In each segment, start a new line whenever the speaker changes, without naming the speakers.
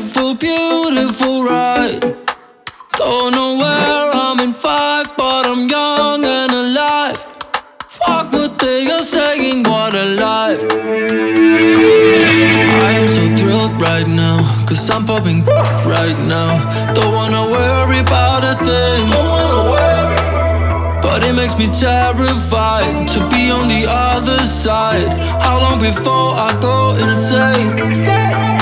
beautiful, beautiful ride. Don't know where I'm in five, but I'm young and alive. Fuck what they are saying, what a life. I am so thrilled right now, cause I'm popping right now. Don't wanna worry about a thing. Don't wanna worry. But it makes me terrified to be on the other side. How long before I go insane?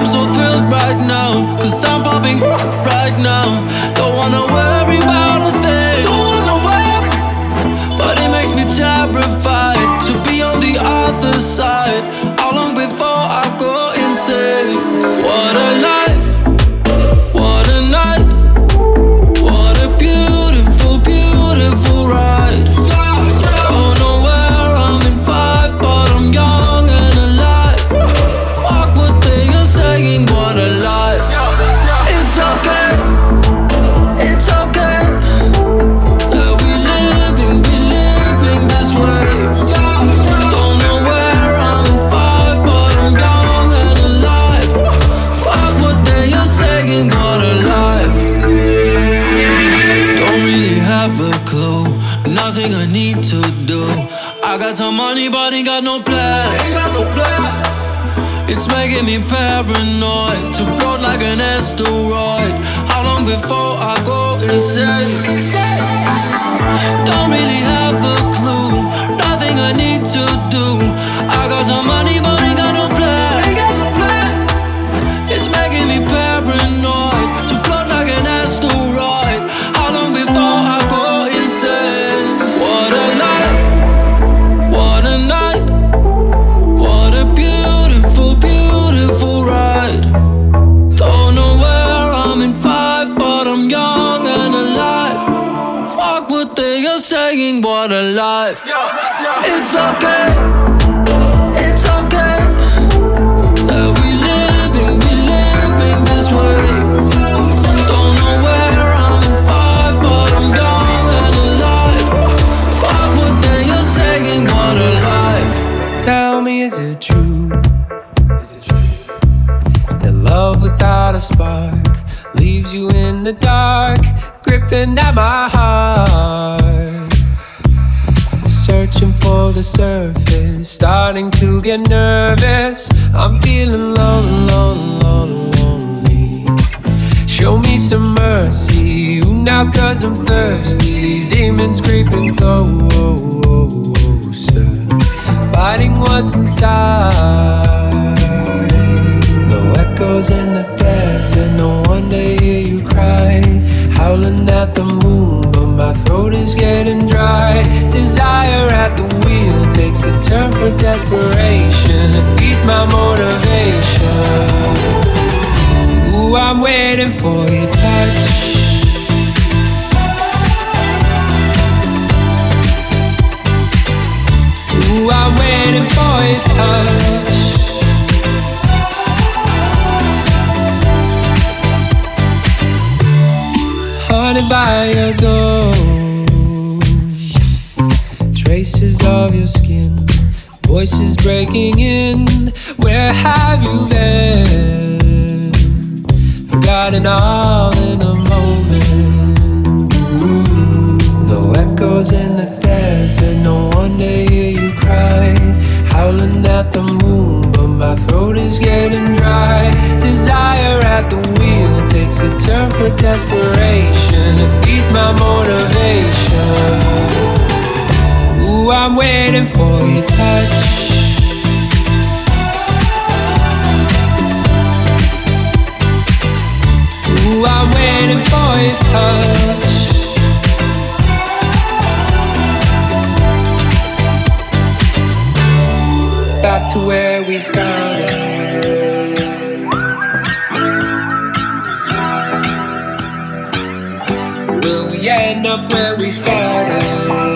I am so thrilled right now, cause I'm popping right now. Don't wanna worry about a thing. But it makes me terrified to be on the other side. How long before I go insane? What a life, got some money, but ain't got no plans. It's making me paranoid to float like an asteroid. How long before I go insane? Don't really have a clue, nothing I need to do. I got some money, but life. It's okay, it's okay. That we living, we living this way. Don't know where I'm in five, but I'm young and alive. Fuck what they are saying, what a life.
Tell me, is it true? That love without a spark leaves you in the dark, gripping at my heart. Searching for the surface, starting to get nervous. I'm feeling lonely, lonely, lonely. Show me some mercy, you now, cause I'm thirsty. These demons creeping closer fighting what's inside. No echoes in the desert, no one to hear you cry. Howling at the moon, but my throat is getting dry. Desire at the wheel takes a turn for desperation. It feeds my motivation. Ooh, I'm waiting for your touch. Ooh, I'm waiting for your touch. Haunted by your ghost, traces of your skin, voices breaking in. Where have you been? Forgotten all in a moment. No echoes in the desert, no one to hear you cry. Howling at the moon, but my throat is getting dry. Desire at the takes a turn for desperation. It feeds my motivation. Ooh, I'm waiting for your touch. Ooh, I'm waiting for your touch. back to where we started. End up where we started?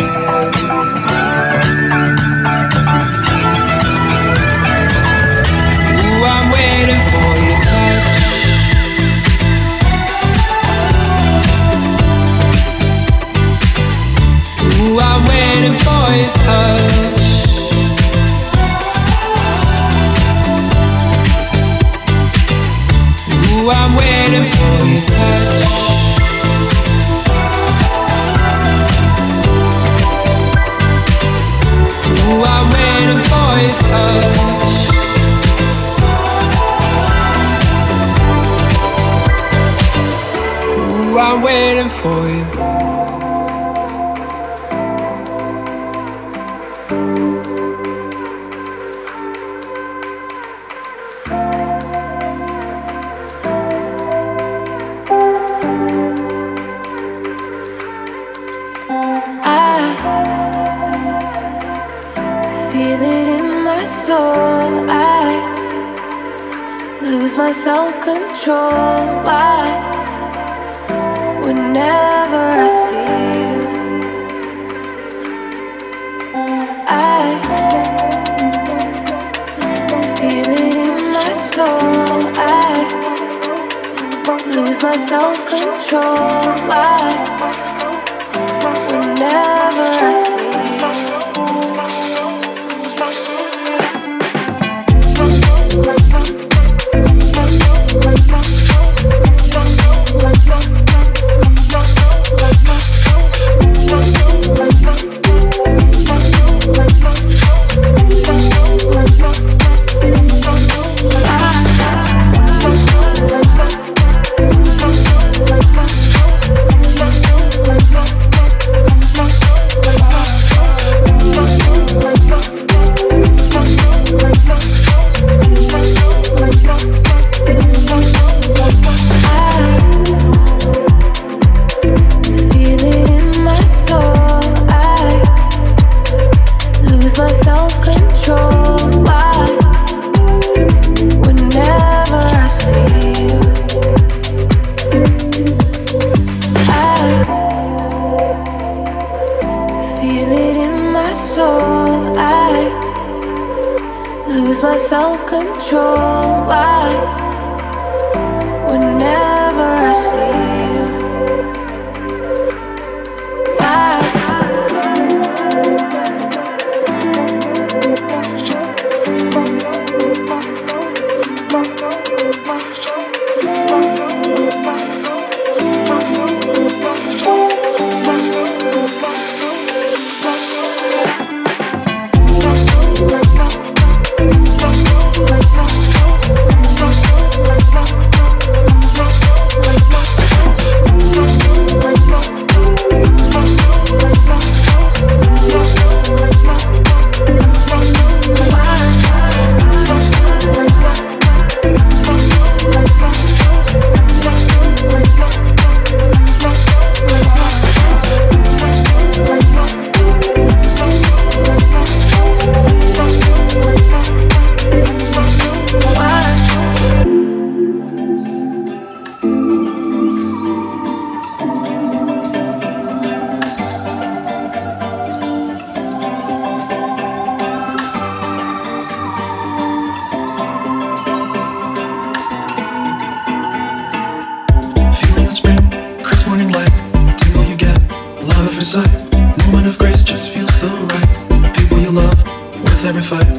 For you. I feel it in my soul. I
lose my self control. Why? Whenever I see you, I feel it in my soul. I lose my self control. Why? Whenever I see
if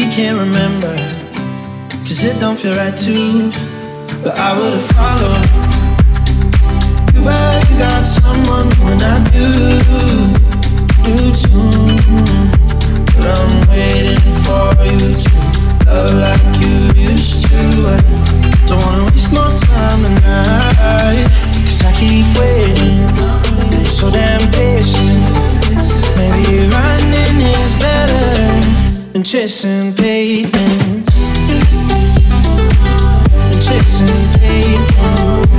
we can't remember. Cause it don't feel right to. But I would've followed you, but you got someone when I do. Do too. But I'm waiting for you to love like you used to. I don't wanna waste more time tonight. Cause I keep waiting. So damn patient. Maybe running is better and chasing pavement. Chasing pavement.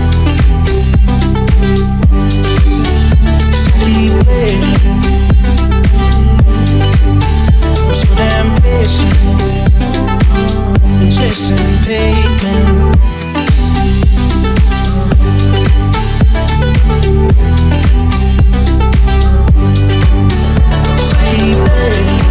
Cause keep waiting. I'm so damn patient. Chasing pavement. Keep waiting.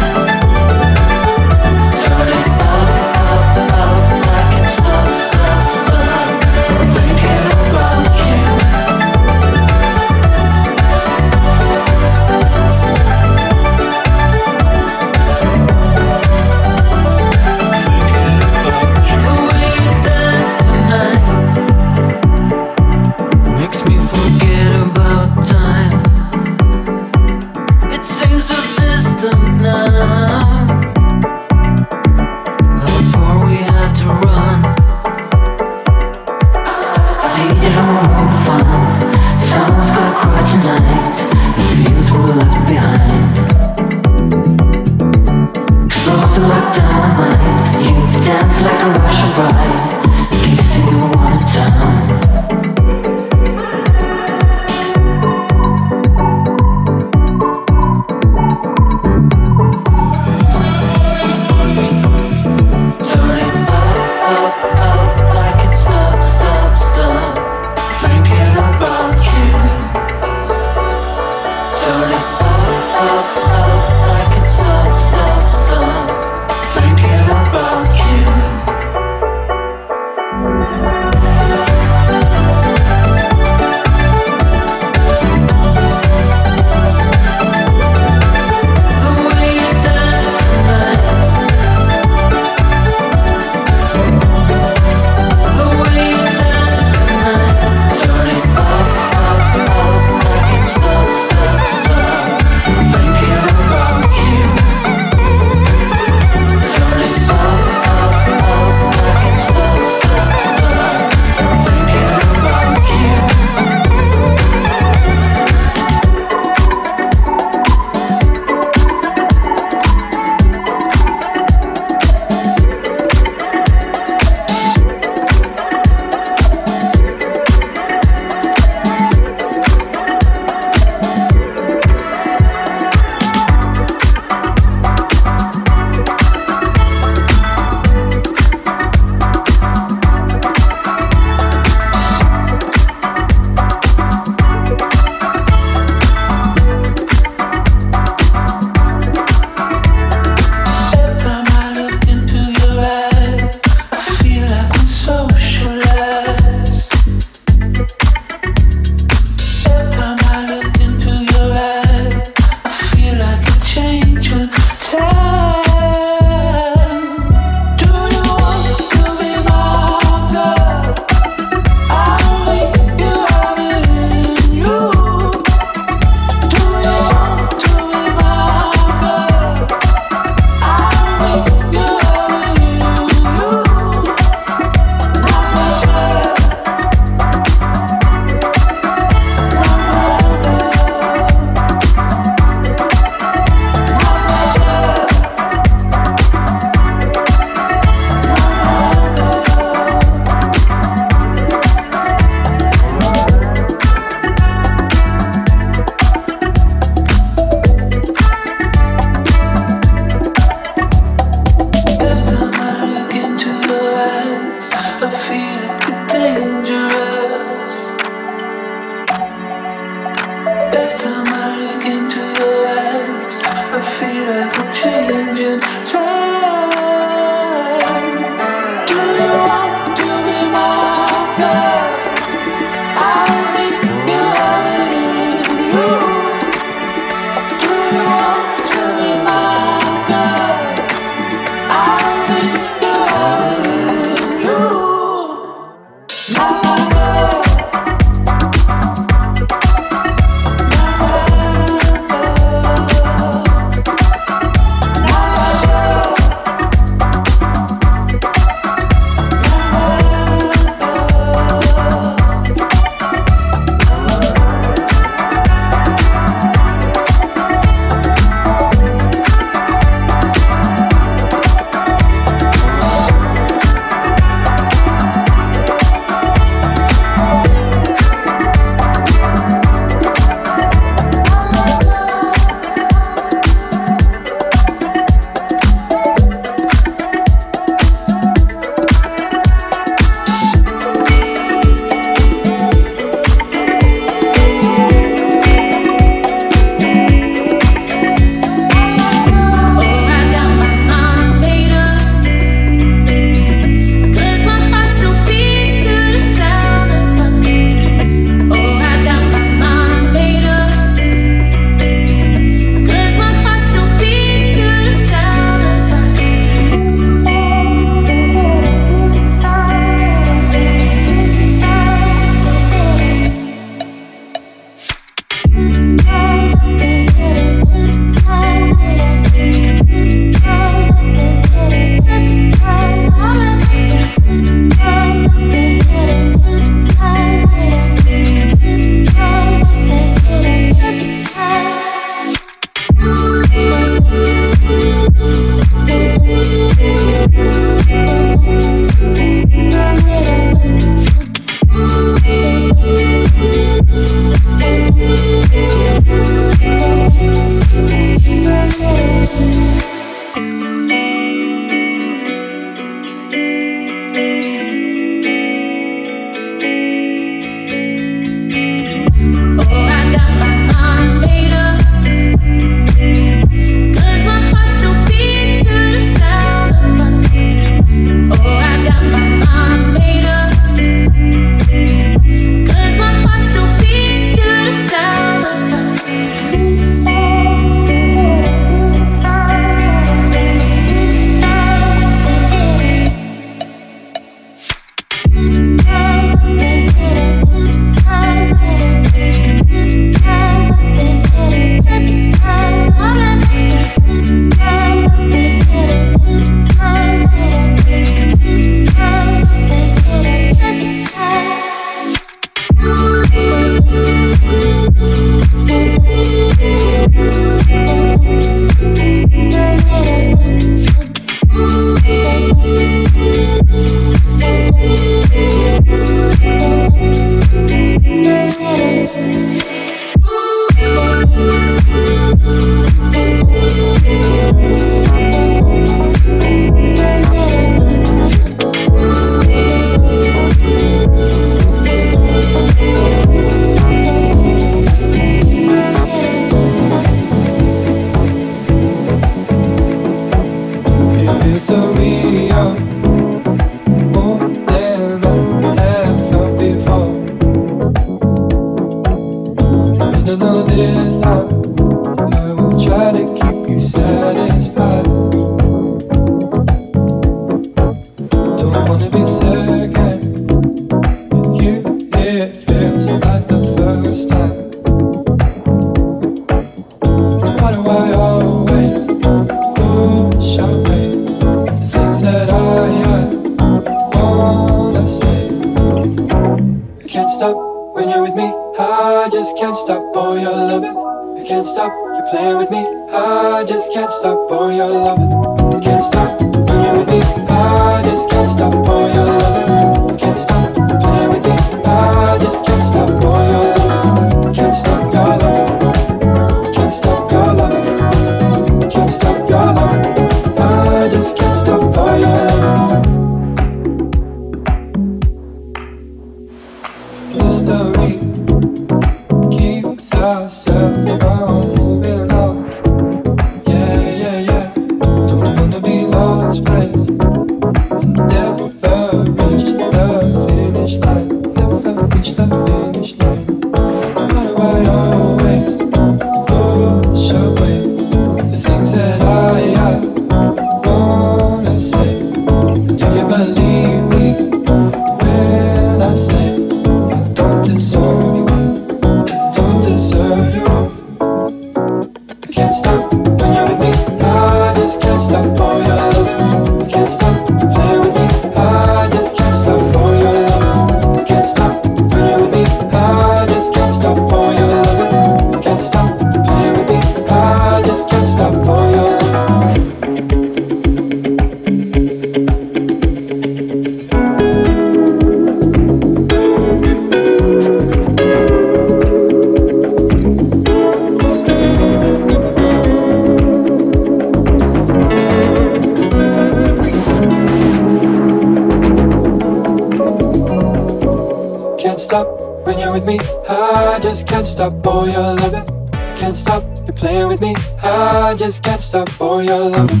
can't stop when you're with me. I just can't stop all your loving. Can't stop you playing with me. I just can't stop all your loving.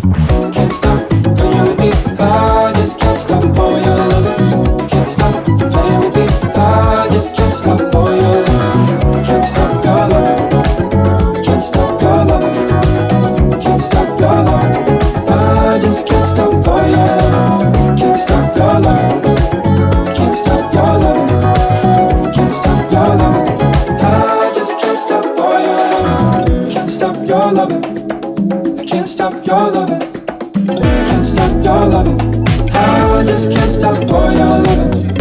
Can't stop when you're with me. I just can't stop all your loving. Can't stop you playing with me. I just can't stop all your loving. Can't stop your loving. Can't stop your
loving. Can't stop your loving. I just can't stop all your loving. Can't stop your loving. loving. I can't stop your loving. Can't stop your loving. I just can't stop all your loving.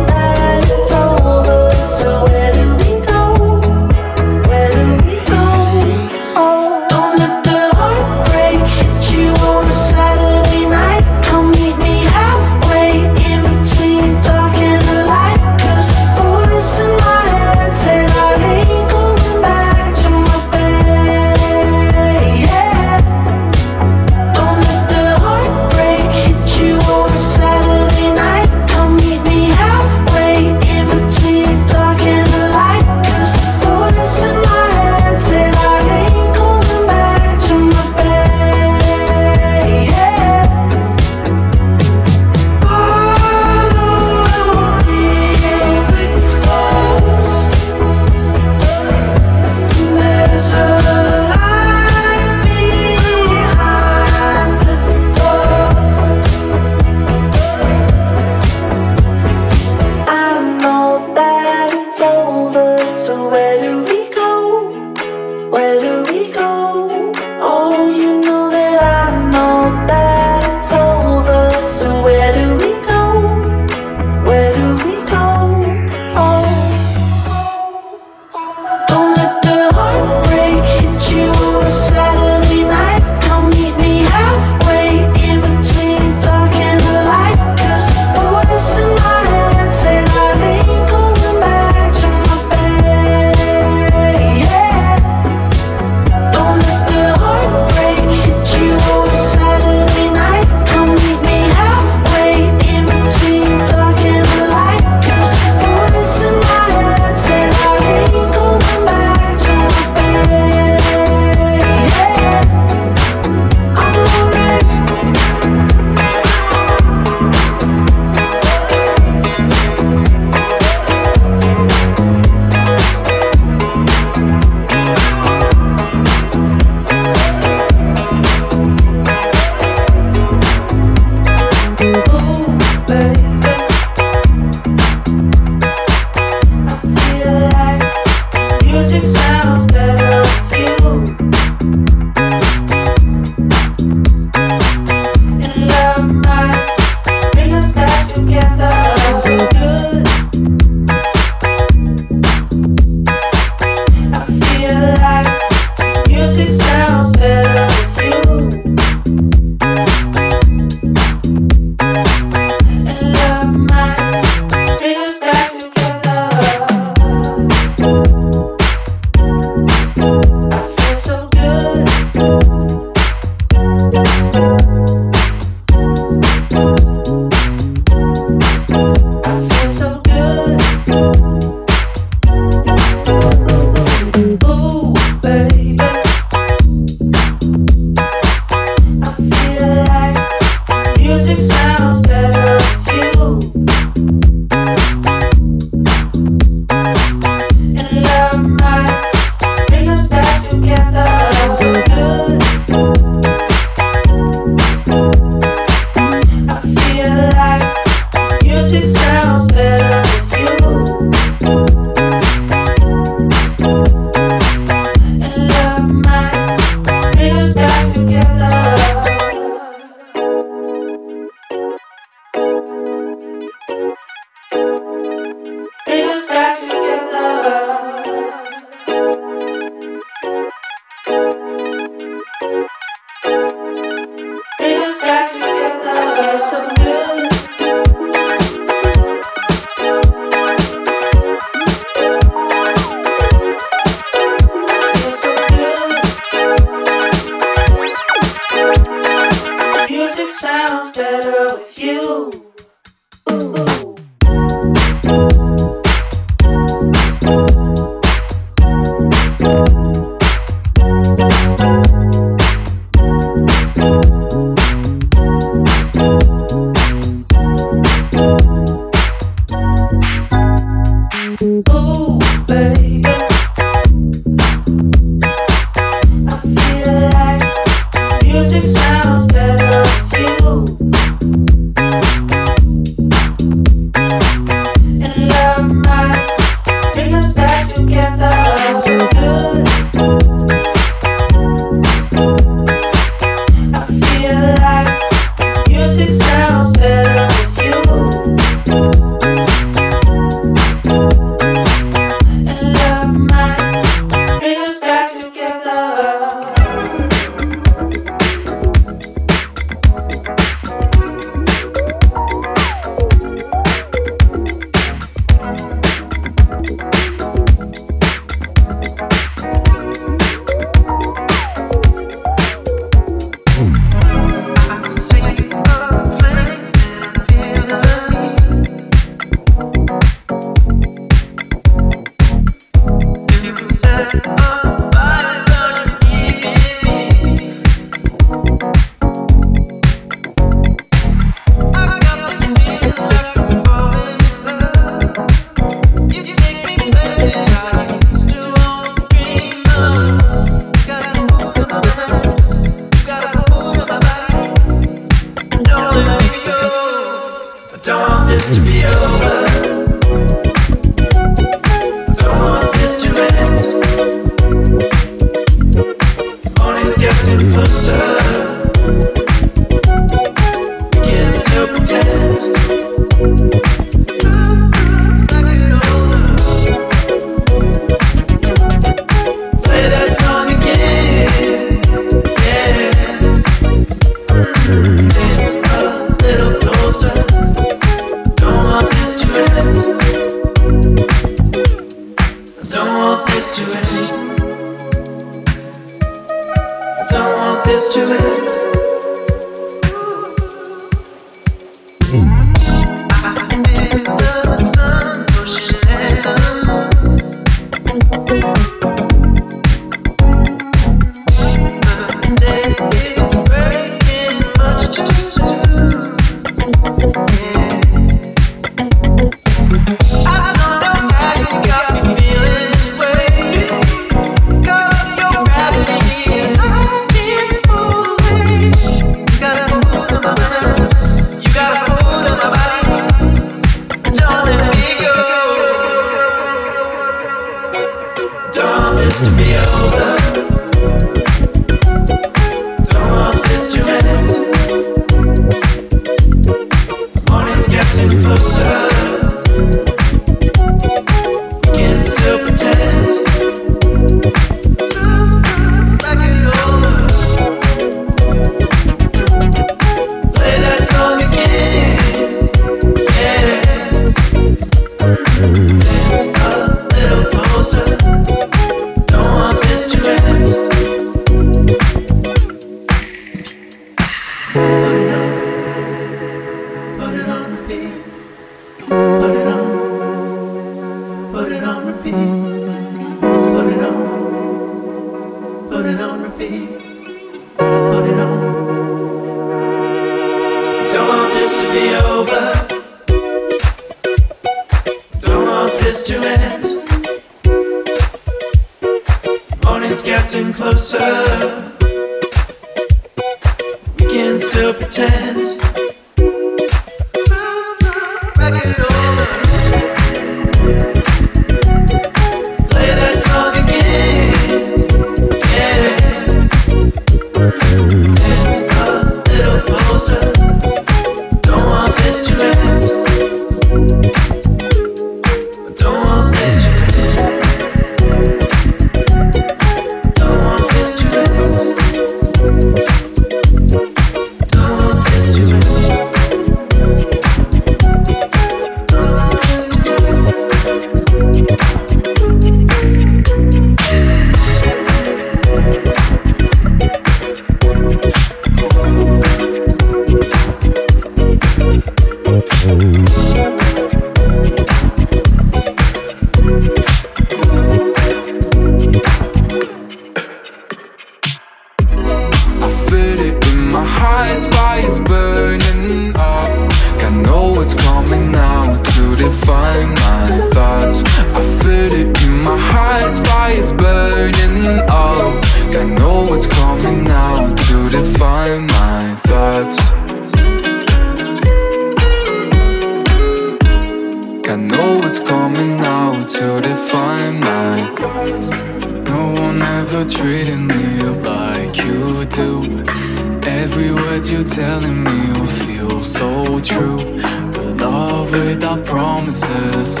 is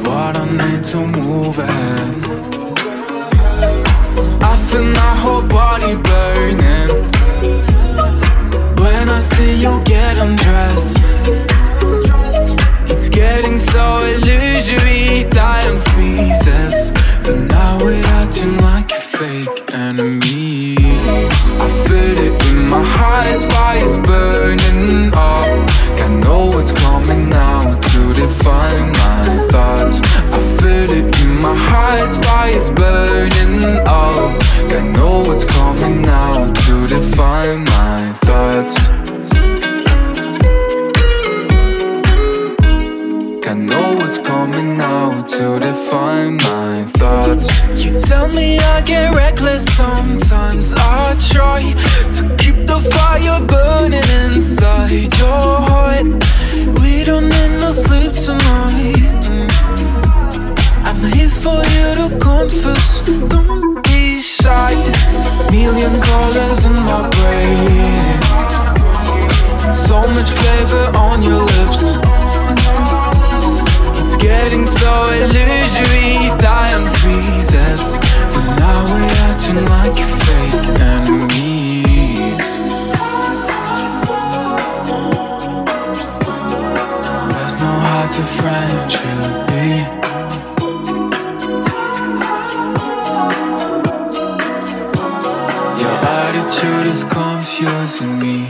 what I need to move ahead. I feel my whole body burning when I see you get undressed. It's getting so illusory, time freezes. get reckless sometimes. I
try to keep the fire burning inside your heart. We
don't need no sleep tonight. I'm here for you to confess. Don't be shy. Million colors in my brain. So
much flavor on your lips getting so illusory Time freezes. And now
we're acting like fake enemies. There's no heart to friend should be. Your attitude is confusing me.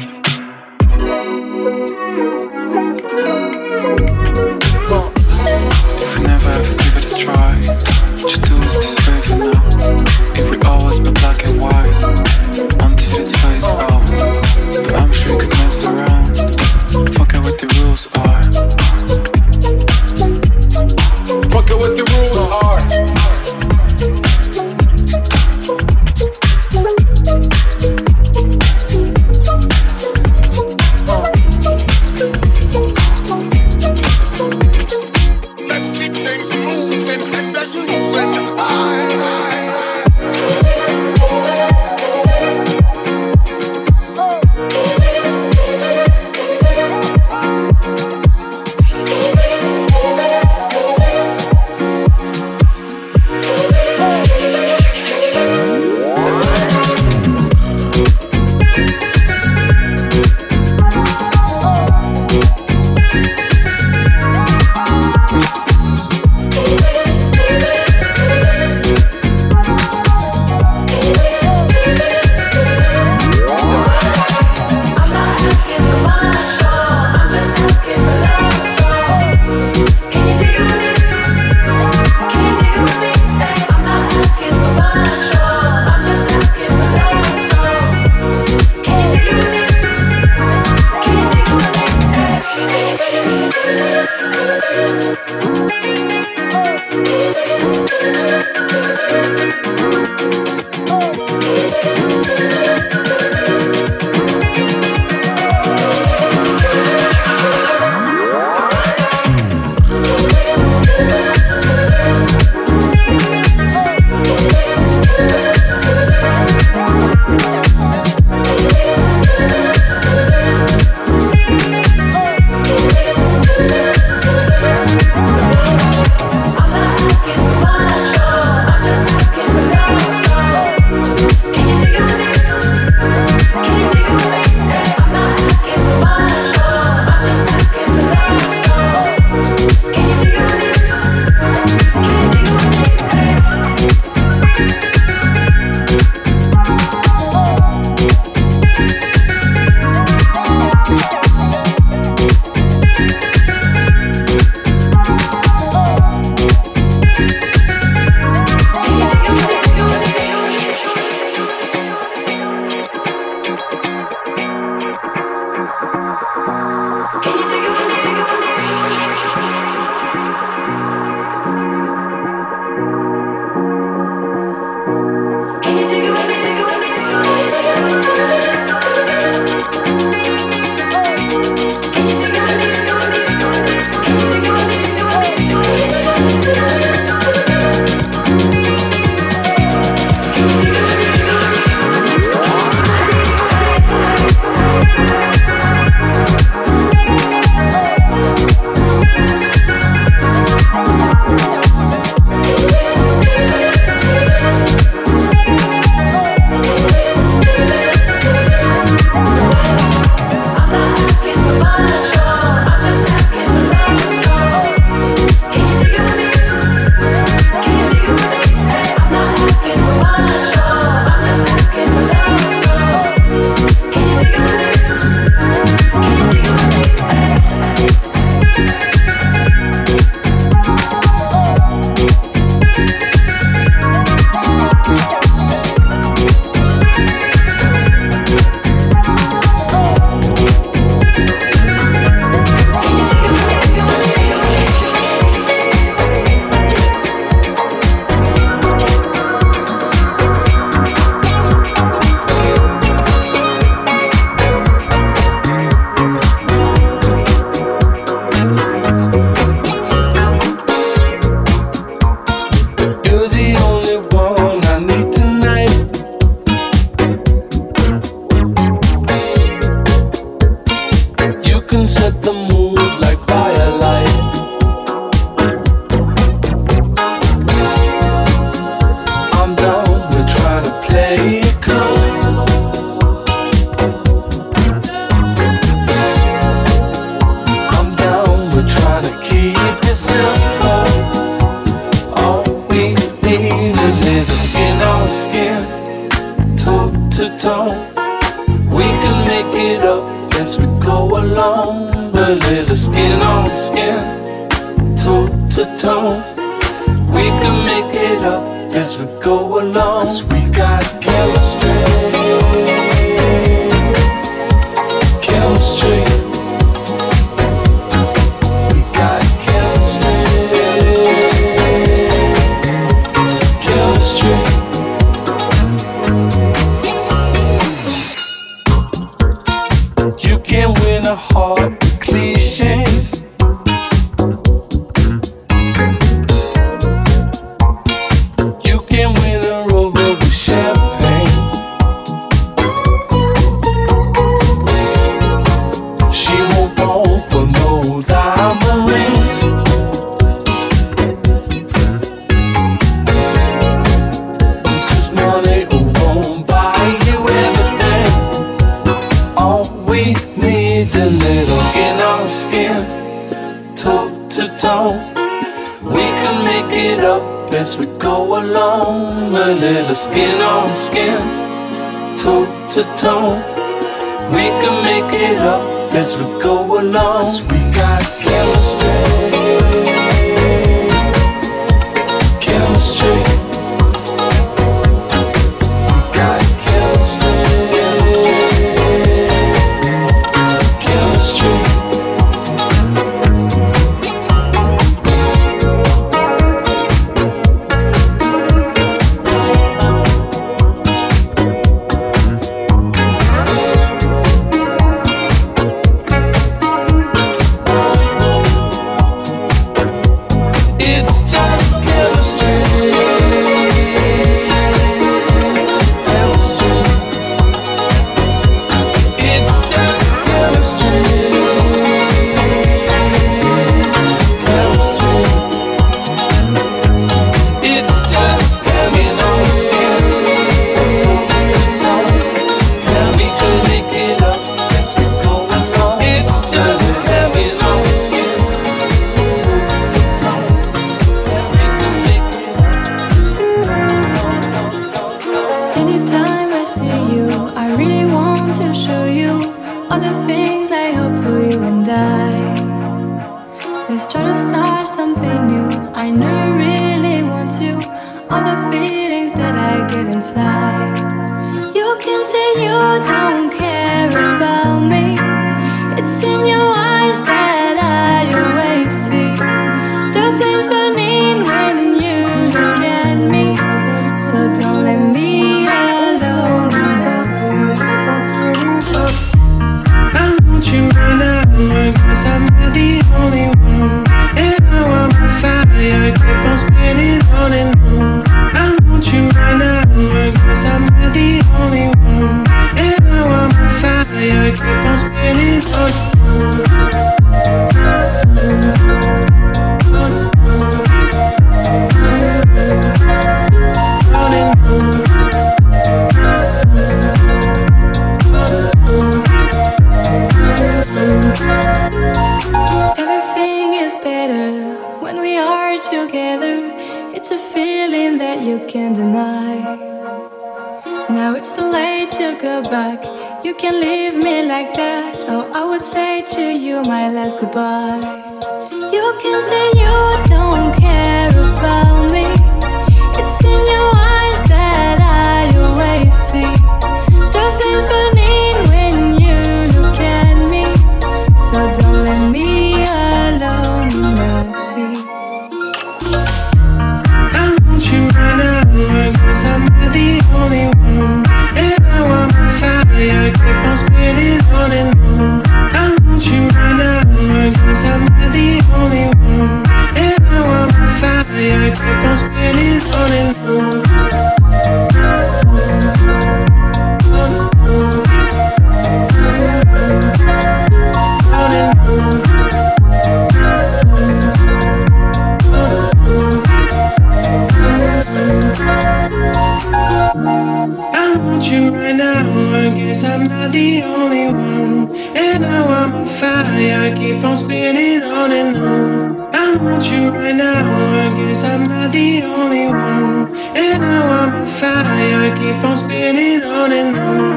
Keep on spinning on and on.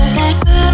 that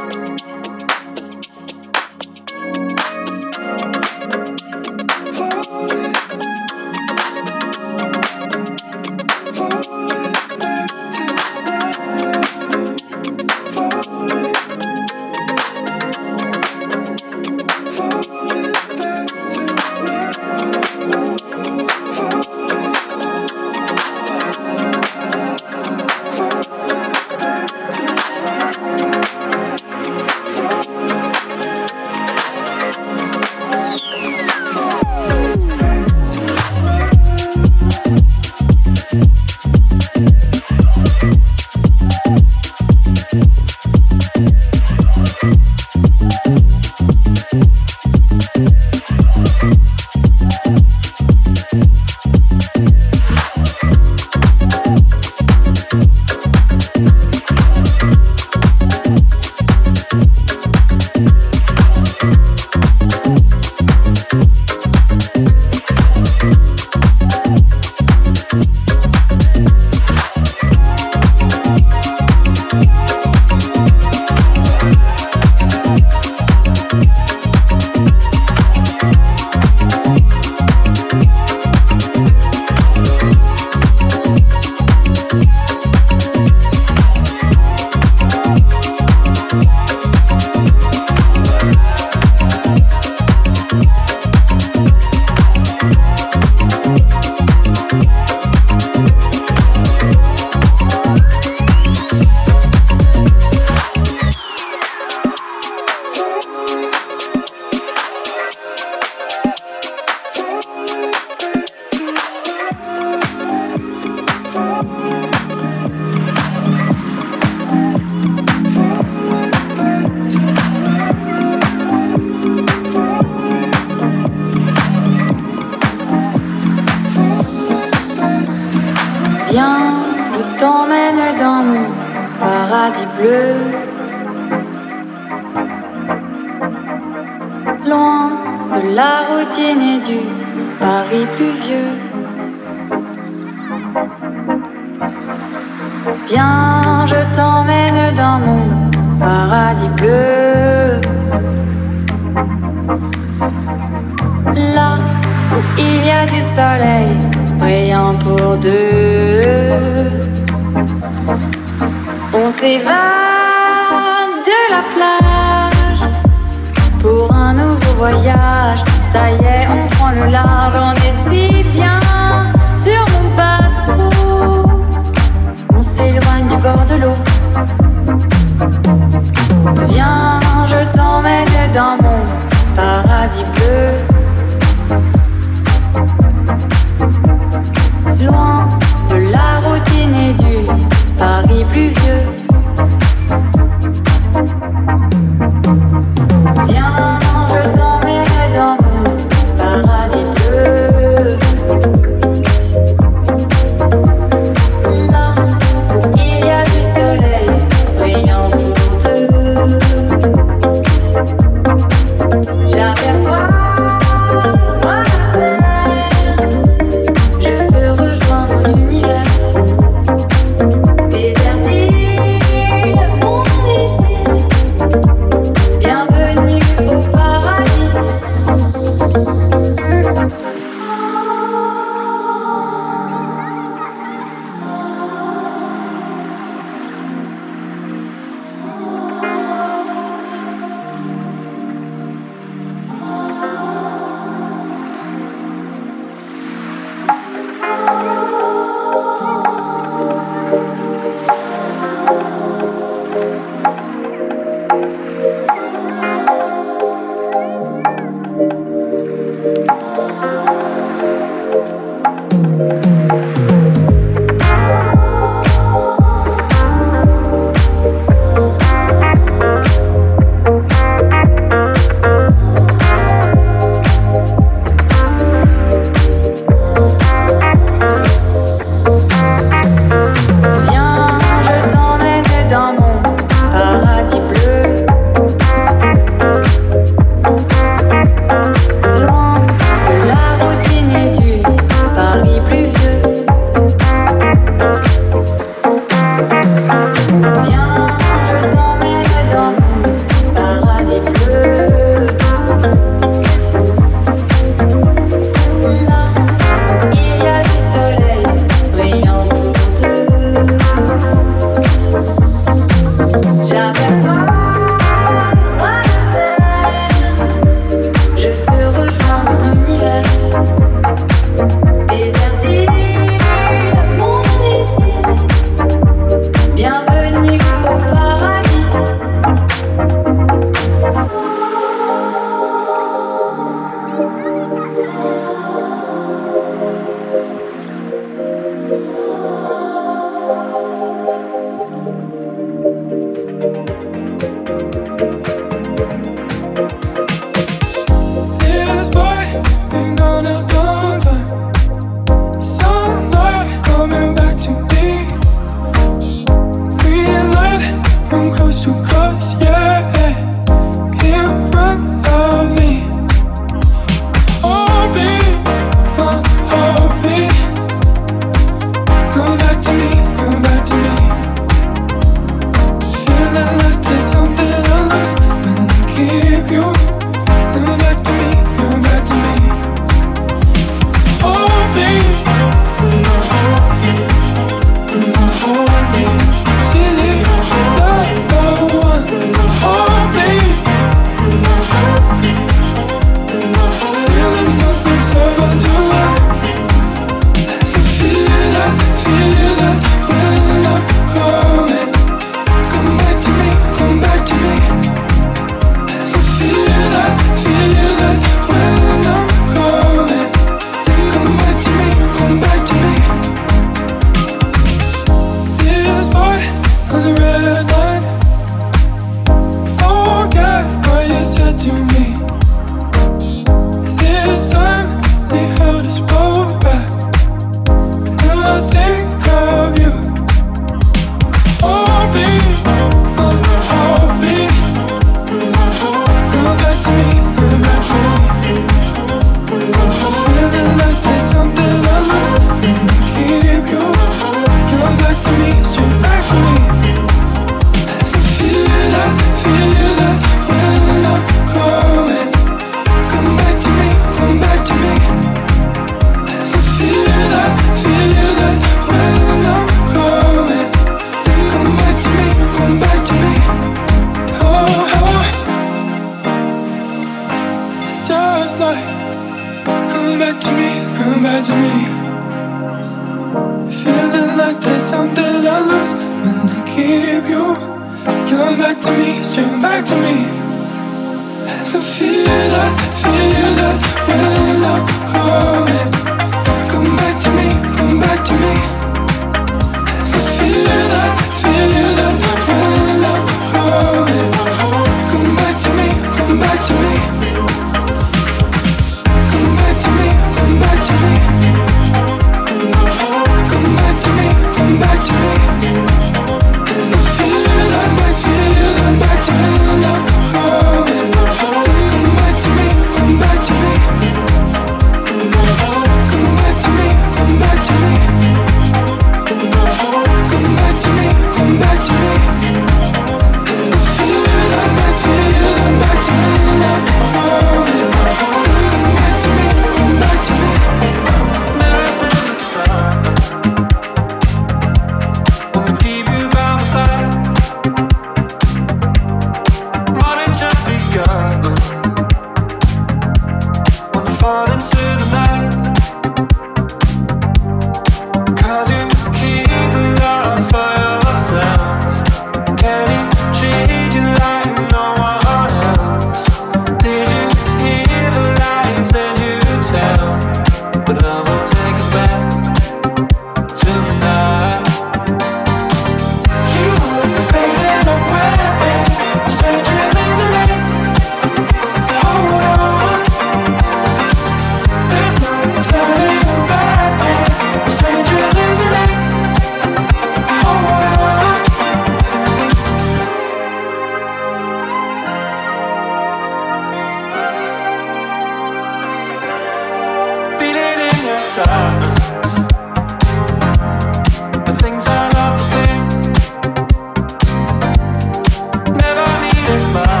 Never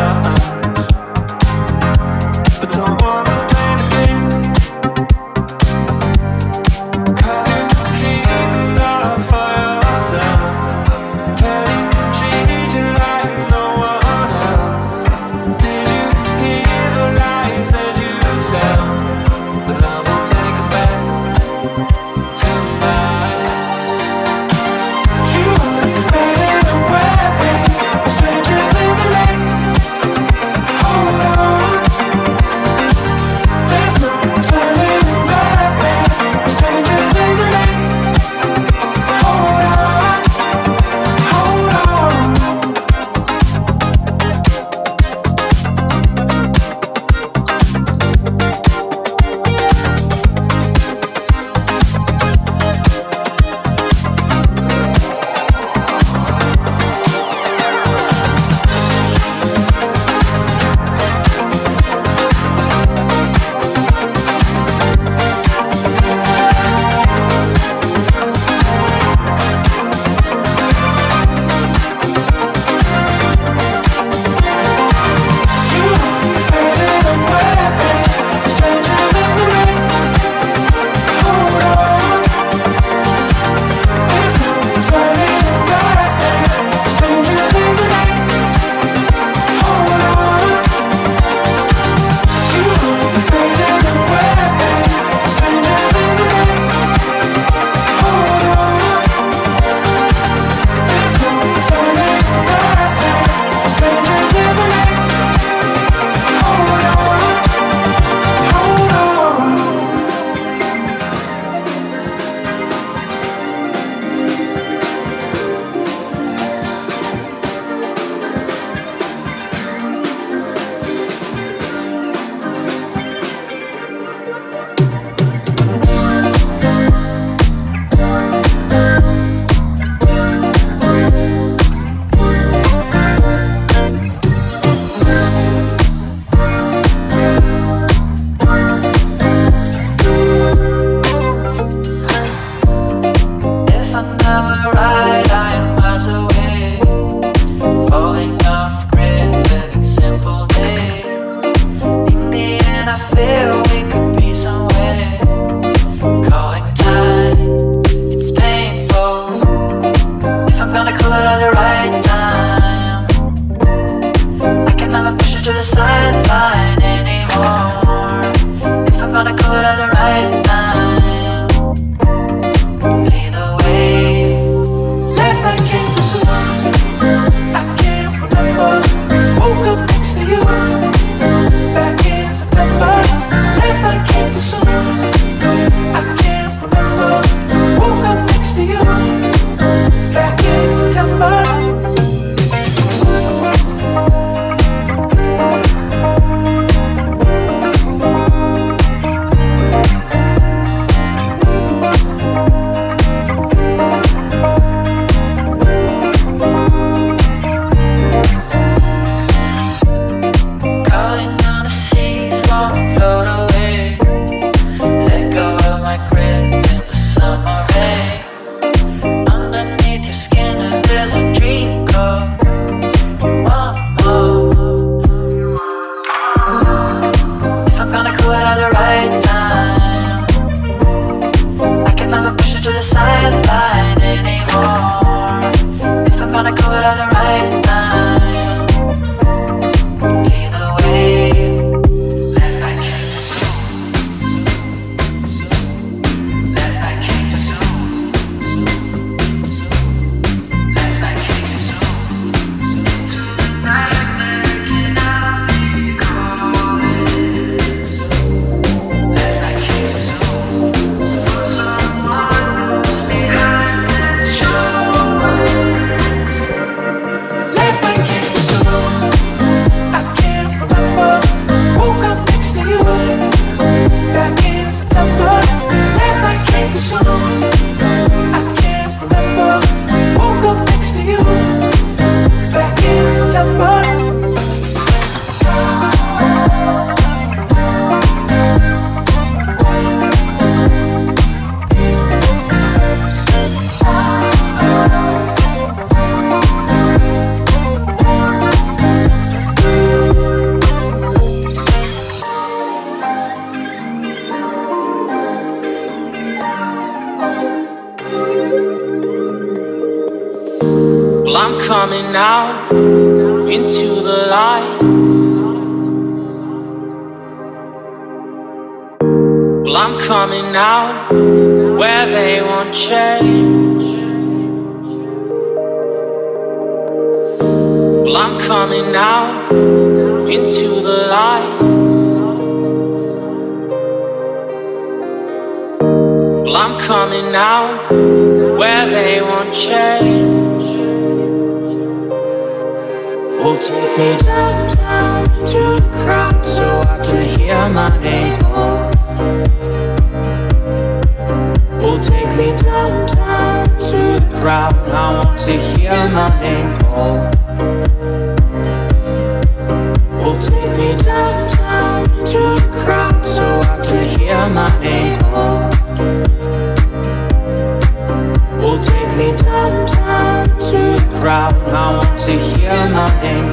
I
want to hear my name